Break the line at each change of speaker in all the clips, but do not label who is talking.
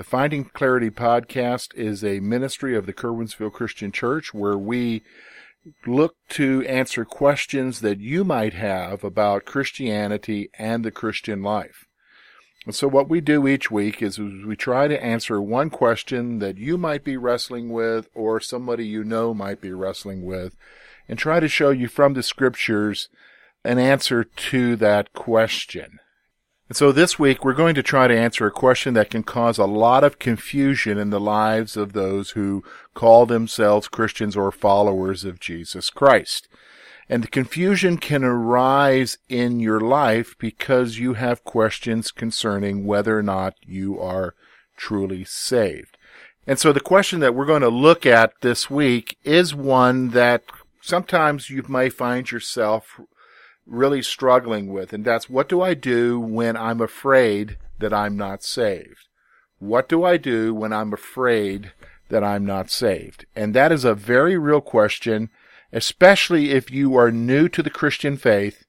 The Finding Clarity podcast is a ministry of the Curwensville Christian Church where we look to answer questions that you might have about Christianity and the Christian life. And so what we do each week is we try to answer one question that you might be wrestling with or somebody you know might be wrestling with and try to show you from the scriptures an answer to that question. And so this week we're going to try to answer a question that can cause a lot of confusion in the lives of those who call themselves Christians or followers of Jesus Christ. And the confusion can arise in your life because you have questions concerning whether or not you are truly saved. And so the question that we're going to look at this week is one that sometimes you may find yourself really struggling with, and that's what do I do when I'm afraid that I'm not saved? What do I do when I'm afraid that I'm not saved? And that is a very real question, especially if you are new to the Christian faith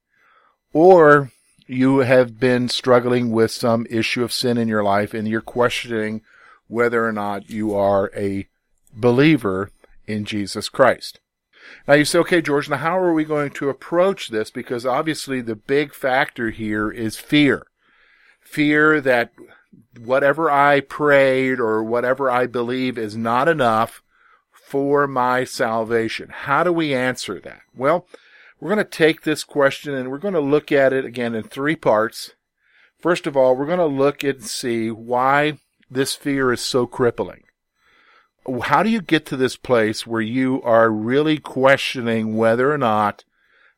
or you have been struggling with some issue of sin in your life and you're questioning whether or not you are a believer in Jesus Christ. Now you say, okay, George, now how are we going to approach this? Because obviously the big factor here is fear. Fear that whatever I prayed or whatever I believe is not enough for my salvation. How do we answer that? Well, we're going to take this question and we're going to look at it again in three parts. First of all, we're going to look and see why this fear is so crippling how do you get to this place where you are really questioning whether or not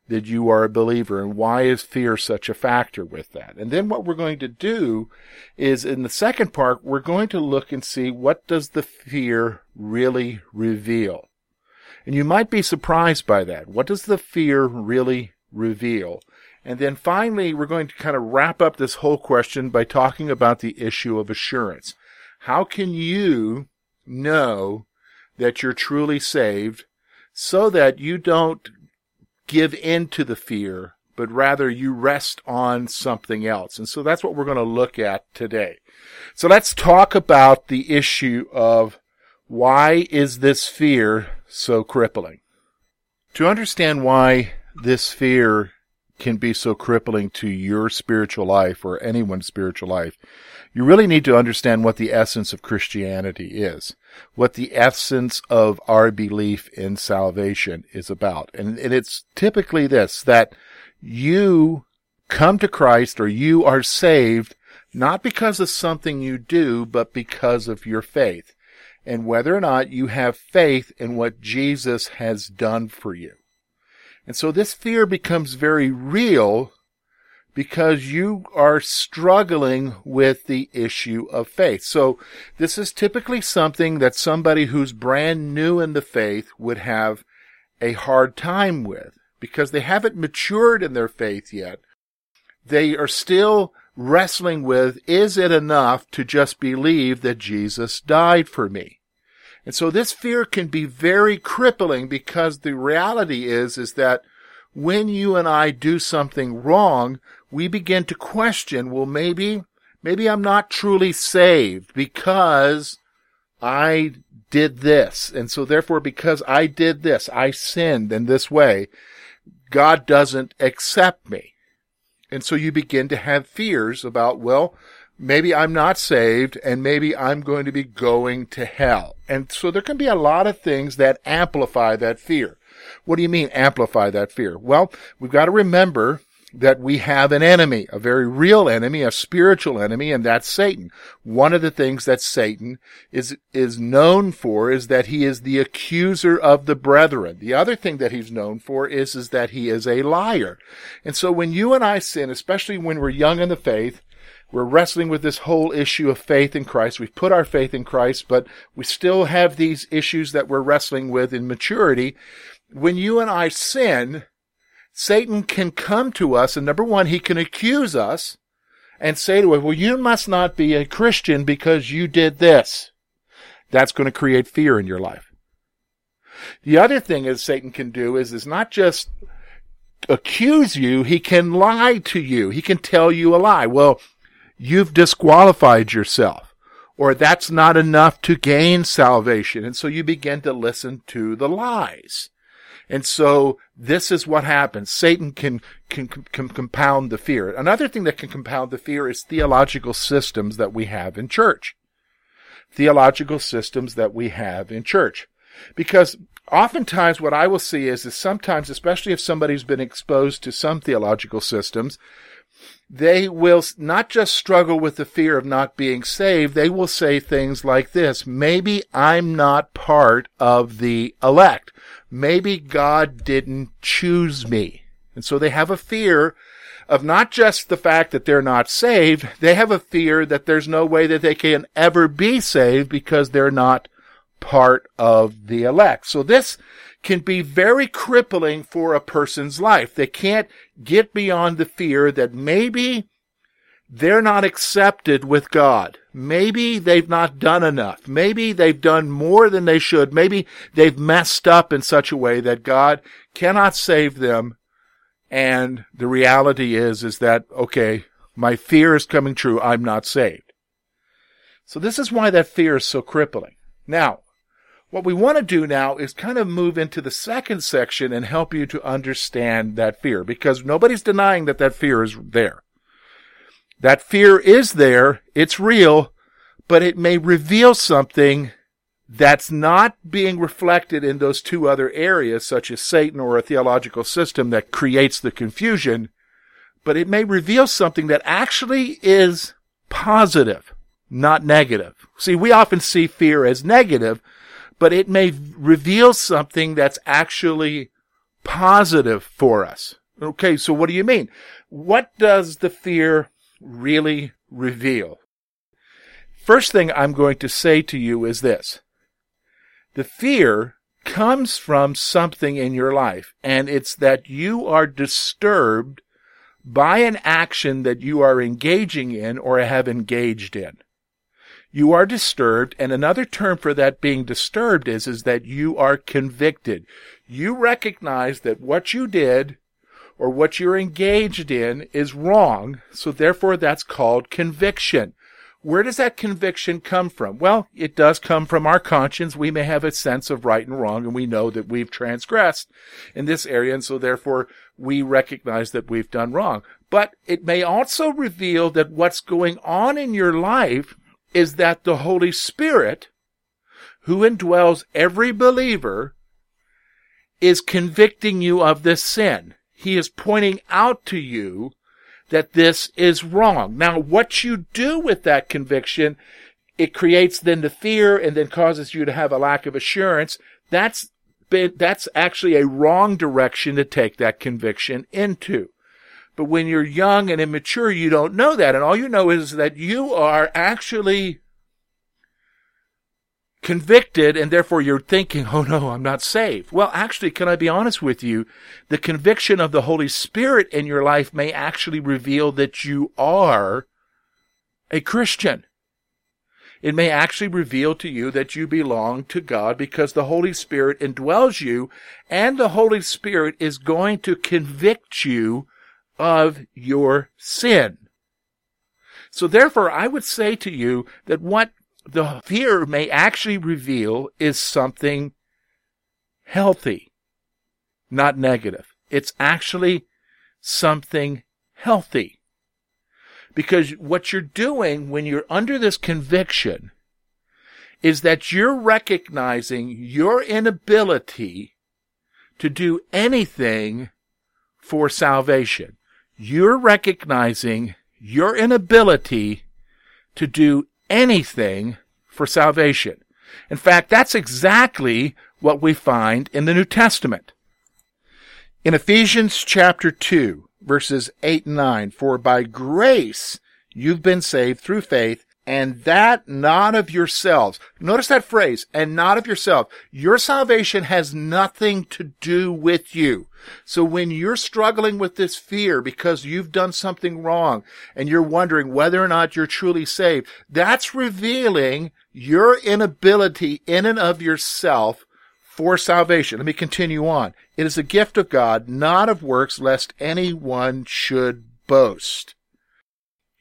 that you are a believer and why is fear such a factor with that? And then what we're going to do is in the second part, we're going to look and see what does the fear really reveal? And you might be surprised by that. What does the fear really reveal? And then finally, we're going to kind of wrap up this whole question by talking about the issue of assurance. How can you know that you're truly saved so that you don't give in to the fear, but rather you rest on something else. And so that's what we're going to look at today. So let's talk about the issue of why is this fear so crippling? To understand why this fear can be so crippling to your spiritual life or anyone's spiritual life, you really need to understand what the essence of Christianity is, what the essence of our belief in salvation is about. And, and it's typically this, that you come to Christ or you are saved not because of something you do, but because of your faith and whether or not you have faith in what Jesus has done for you. And so this fear becomes very real because you are struggling with the issue of faith. So this is typically something that somebody who's brand new in the faith would have a hard time with because they haven't matured in their faith yet. They are still wrestling with, is it enough to just believe that Jesus died for me? And so this fear can be very crippling because the reality is, is that when you and I do something wrong, we begin to question, well, maybe, maybe I'm not truly saved because I did this. And so therefore, because I did this, I sinned in this way, God doesn't accept me. And so you begin to have fears about, well, maybe I'm not saved and maybe I'm going to be going to hell. And so there can be a lot of things that amplify that fear. What do you mean amplify that fear? Well, we've got to remember that we have an enemy, a very real enemy, a spiritual enemy, and that's Satan. One of the things that Satan is, is known for is that he is the accuser of the brethren. The other thing that he's known for is, is that he is a liar. And so when you and I sin, especially when we're young in the faith, we're wrestling with this whole issue of faith in Christ. We've put our faith in Christ, but we still have these issues that we're wrestling with in maturity. When you and I sin, Satan can come to us, and number one, he can accuse us and say to us, well, you must not be a Christian because you did this. That's going to create fear in your life. The other thing that Satan can do is, is not just accuse you, he can lie to you. He can tell you a lie. Well, you've disqualified yourself or that's not enough to gain salvation. And so you begin to listen to the lies. And so this is what happens. Satan can, can, can compound the fear. Another thing that can compound the fear is theological systems that we have in church. Theological systems that we have in church. Because oftentimes what I will see is, is sometimes, especially if somebody's been exposed to some theological systems, they will not just struggle with the fear of not being saved, they will say things like this, maybe I'm not part of the elect. Maybe God didn't choose me. And so they have a fear of not just the fact that they're not saved, they have a fear that there's no way that they can ever be saved because they're not part of the elect. So this can be very crippling for a person's life. They can't get beyond the fear that maybe they're not accepted with God. Maybe they've not done enough. Maybe they've done more than they should. Maybe they've messed up in such a way that God cannot save them. And the reality is, is that, okay, my fear is coming true. I'm not saved. So this is why that fear is so crippling. Now, what we want to do now is kind of move into the second section and help you to understand that fear because nobody's denying that that fear is there. That fear is there. It's real, but it may reveal something that's not being reflected in those two other areas, such as Satan or a theological system that creates the confusion, but it may reveal something that actually is positive, not negative. See, we often see fear as negative, but it may reveal something that's actually positive for us. Okay, so what do you mean? What does the fear really reveal? First thing I'm going to say to you is this. The fear comes from something in your life, and it's that you are disturbed by an action that you are engaging in or have engaged in you are disturbed and another term for that being disturbed is is that you are convicted. You recognize that what you did or what you're engaged in is wrong so therefore that's called conviction. Where does that conviction come from? Well it does come from our conscience. We may have a sense of right and wrong and we know that we've transgressed in this area and so therefore we recognize that we've done wrong. But it may also reveal that what's going on in your life is that the Holy Spirit, who indwells every believer, is convicting you of this sin. He is pointing out to you that this is wrong. Now, what you do with that conviction, it creates then the fear and then causes you to have a lack of assurance. That's been, that's actually a wrong direction to take that conviction into. But when you're young and immature, you don't know that. And all you know is that you are actually convicted and therefore you're thinking, oh no, I'm not saved. Well, actually, can I be honest with you? The conviction of the Holy Spirit in your life may actually reveal that you are a Christian. It may actually reveal to you that you belong to God because the Holy Spirit indwells you and the Holy Spirit is going to convict you of your sin. So therefore, I would say to you that what the fear may actually reveal is something healthy, not negative. It's actually something healthy. Because what you're doing when you're under this conviction is that you're recognizing your inability to do anything for salvation you're recognizing your inability to do anything for salvation. In fact, that's exactly what we find in the New Testament. In Ephesians chapter 2, verses 8 and 9, for by grace You've been saved through faith and that not of yourselves. Notice that phrase, and not of yourself. Your salvation has nothing to do with you. So when you're struggling with this fear because you've done something wrong and you're wondering whether or not you're truly saved, that's revealing your inability in and of yourself for salvation. Let me continue on. It is a gift of God, not of works, lest anyone should boast.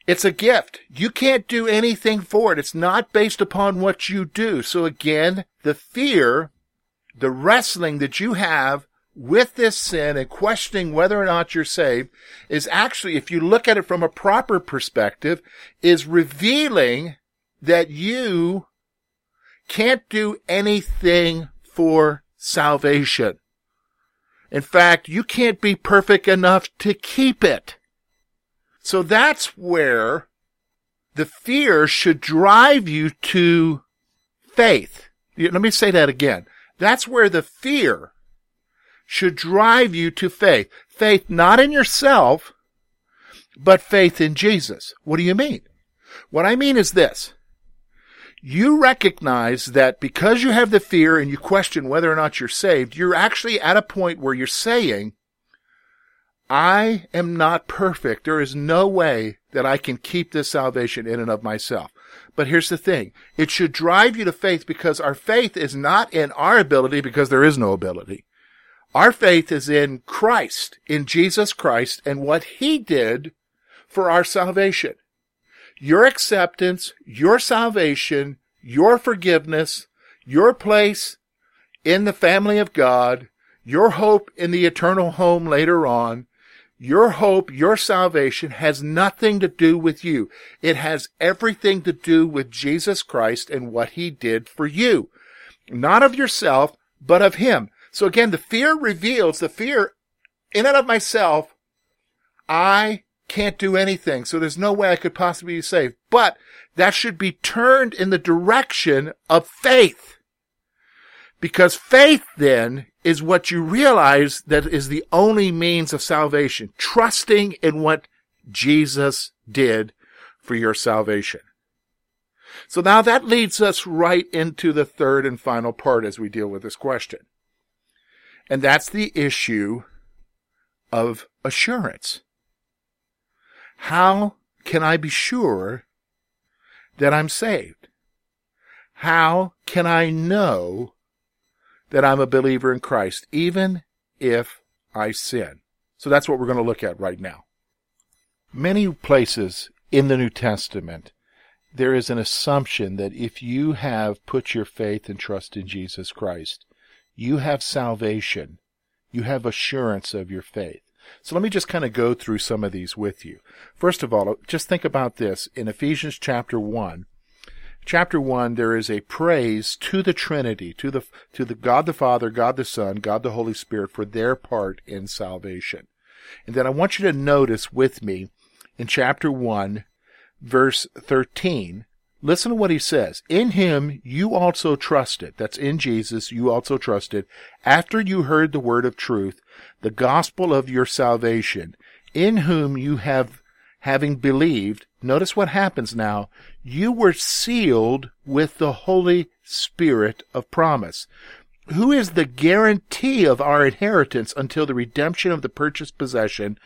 It's a gift. You can't do anything for it. It's not based upon what you do. So again, the fear, the wrestling that you have with this sin and questioning whether or not you're saved is actually, if you look at it from a proper perspective, is revealing that you can't do anything for salvation. In fact, you can't be perfect enough to keep it. So that's where the fear should drive you to faith. Let me say that again. That's where the fear should drive you to faith. Faith not in yourself, but faith in Jesus. What do you mean? What I mean is this. You recognize that because you have the fear and you question whether or not you're saved, you're actually at a point where you're saying, I am not perfect. There is no way that I can keep this salvation in and of myself. But here's the thing. It should drive you to faith because our faith is not in our ability because there is no ability. Our faith is in Christ, in Jesus Christ and what he did for our salvation. Your acceptance, your salvation, your forgiveness, your place in the family of God, your hope in the eternal home later on, your hope, your salvation has nothing to do with you. It has everything to do with Jesus Christ and what he did for you. Not of yourself, but of him. So again, the fear reveals the fear in and of myself. I can't do anything. So there's no way I could possibly be saved, but that should be turned in the direction of faith. Because faith then is what you realize that is the only means of salvation, trusting in what Jesus did for your salvation. So now that leads us right into the third and final part as we deal with this question. And that's the issue of assurance. How can I be sure that I'm saved? How can I know that I'm a believer in Christ, even if I sin. So that's what we're going to look at right now. Many places in the New Testament, there is an assumption that if you have put your faith and trust in Jesus Christ, you have salvation. You have assurance of your faith. So let me just kind of go through some of these with you. First of all, just think about this. In Ephesians chapter 1, chapter 1 there is a praise to the trinity to the to the god the father god the son god the holy spirit for their part in salvation. And then i want you to notice with me in chapter 1 verse 13 listen to what he says. In him you also trusted. That's in jesus you also trusted. After you heard the word of truth the gospel of your salvation in whom you have having believed, notice what happens now. You were sealed with the Holy Spirit of promise, who is the guarantee of our inheritance until the redemption of the purchased possession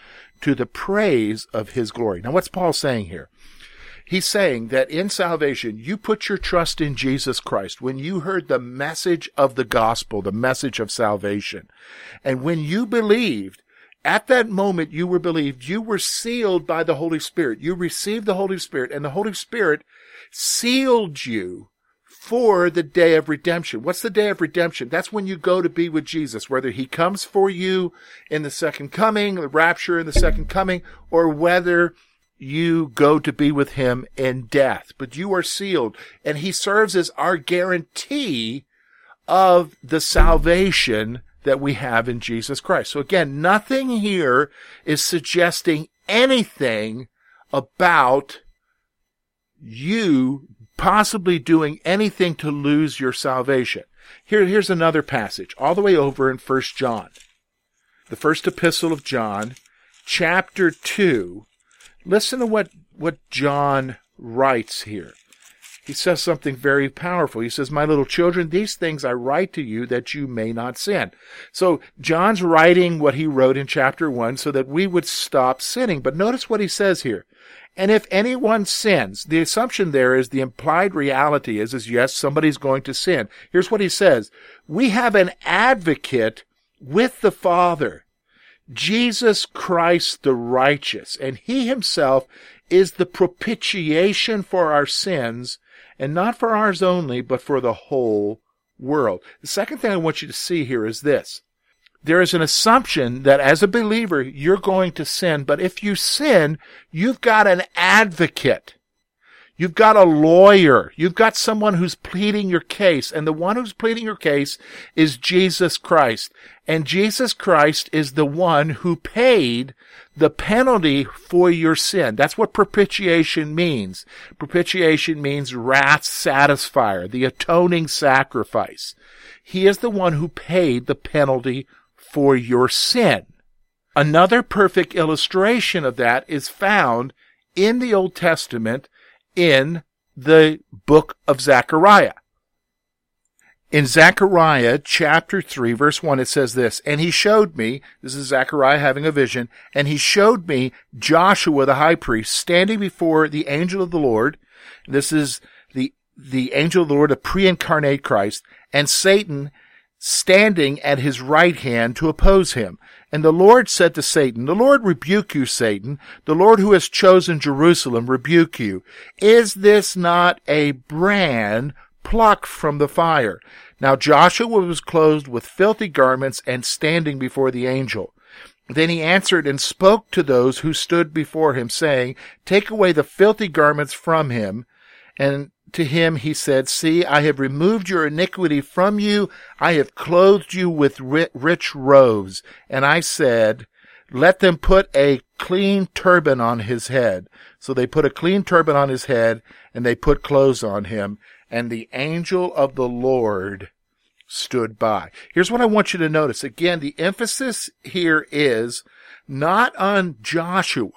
to the praise of his glory. Now, what's Paul saying here? He's saying that in salvation, you put your trust in Jesus Christ when you heard the message of the gospel, the message of salvation. And when you believed, at that moment you were believed, you were sealed by the Holy Spirit. You received the Holy Spirit and the Holy Spirit sealed you for the day of redemption. What's the day of redemption? That's when you go to be with Jesus, whether he comes for you in the second coming, the rapture in the second coming, or whether you go to be with him in death. But you are sealed and he serves as our guarantee of the salvation that we have in Jesus Christ. So again, nothing here is suggesting anything about you possibly doing anything to lose your salvation. Here, here's another passage, all the way over in First John. The first epistle of John, chapter 2. Listen to what, what John writes here. He says something very powerful. He says, My little children, these things I write to you that you may not sin. So John's writing what he wrote in chapter one so that we would stop sinning. But notice what he says here. And if anyone sins, the assumption there is the implied reality is, is yes, somebody's going to sin. Here's what he says. We have an advocate with the Father, Jesus Christ the righteous, and he himself is the propitiation for our sins, and not for ours only, but for the whole world. The second thing I want you to see here is this there is an assumption that as a believer, you're going to sin, but if you sin, you've got an advocate. You've got a lawyer. You've got someone who's pleading your case. And the one who's pleading your case is Jesus Christ. And Jesus Christ is the one who paid the penalty for your sin. That's what propitiation means. Propitiation means wrath satisfier, the atoning sacrifice. He is the one who paid the penalty for your sin. Another perfect illustration of that is found in the Old Testament in the book of Zechariah. In Zechariah chapter 3 verse 1 it says this, and he showed me, this is Zechariah having a vision, and he showed me Joshua the high priest standing before the angel of the Lord. This is the, the angel of the Lord, a pre-incarnate Christ, and Satan standing at his right hand to oppose him. And the Lord said to Satan, The Lord rebuke you, Satan. The Lord who has chosen Jerusalem rebuke you. Is this not a brand plucked from the fire? Now Joshua was clothed with filthy garments and standing before the angel. Then he answered and spoke to those who stood before him, saying, Take away the filthy garments from him. And to him he said, See, I have removed your iniquity from you. I have clothed you with rich robes. And I said, Let them put a clean turban on his head. So they put a clean turban on his head and they put clothes on him. And the angel of the Lord stood by. Here's what I want you to notice. Again, the emphasis here is not on Joshua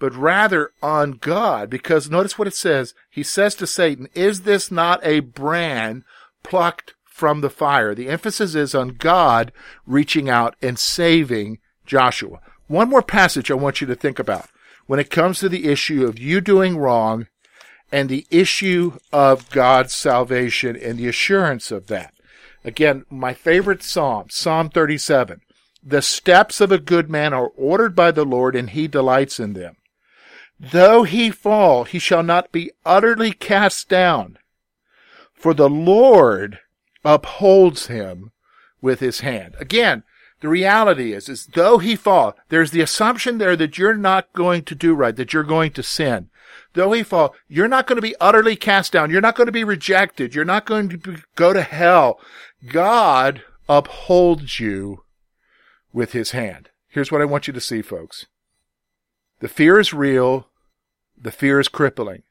but rather on God. Because notice what it says. He says to Satan, is this not a brand plucked from the fire? The emphasis is on God reaching out and saving Joshua. One more passage I want you to think about when it comes to the issue of you doing wrong and the issue of God's salvation and the assurance of that. Again, my favorite Psalm, Psalm 37. The steps of a good man are ordered by the Lord and he delights in them. Though he fall, he shall not be utterly cast down, for the Lord upholds him with his hand. Again, the reality is, is though he fall, there's the assumption there that you're not going to do right, that you're going to sin. Though he fall, you're not going to be utterly cast down. You're not going to be rejected. You're not going to be, go to hell. God upholds you with his hand. Here's what I want you to see, folks. The fear is real. The fear is crippling.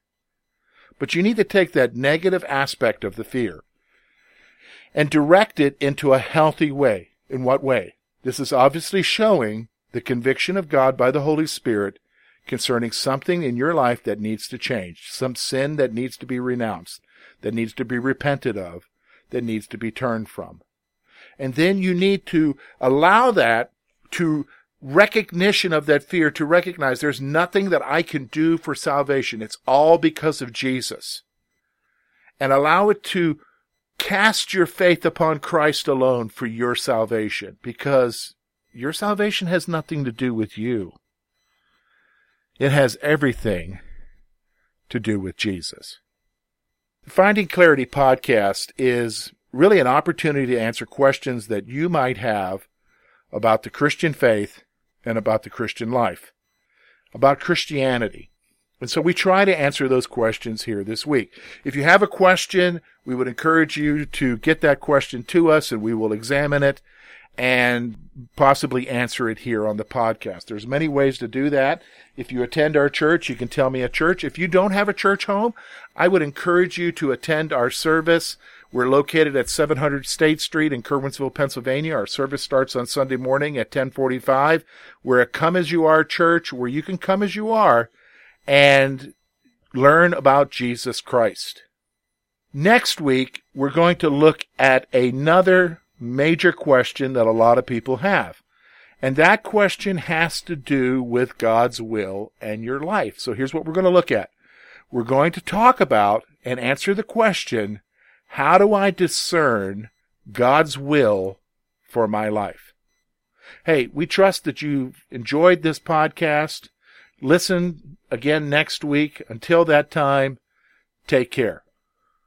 But you need to take that negative aspect of the fear and direct it into a healthy way. In what way? This is obviously showing the conviction of God by the Holy Spirit concerning something in your life that needs to change, some sin that needs to be renounced, that needs to be repented of, that needs to be turned from. And then you need to allow that to recognition of that fear to recognize there's nothing that I can do for salvation. It's all because of Jesus. And allow it to cast your faith upon Christ alone for your salvation because your salvation has nothing to do with you. It has everything to do with Jesus. The Finding Clarity podcast is really an opportunity to answer questions that you might have about the Christian faith and about the Christian life, about Christianity. And so we try to answer those questions here this week. If you have a question, we would encourage you to get that question to us and we will examine it and possibly answer it here on the podcast. There's many ways to do that. If you attend our church, you can tell me a church. If you don't have a church home, I would encourage you to attend our service we're located at 700 State Street in Curwensville, Pennsylvania. Our service starts on Sunday morning at 1045. We're a come as you are church where you can come as you are and learn about Jesus Christ. Next week, we're going to look at another major question that a lot of people have. And that question has to do with God's will and your life. So here's what we're going to look at. We're going to talk about and answer the question, how do I discern God's will for my life? Hey, we trust that you've enjoyed this podcast. Listen again next week. Until that time, take care.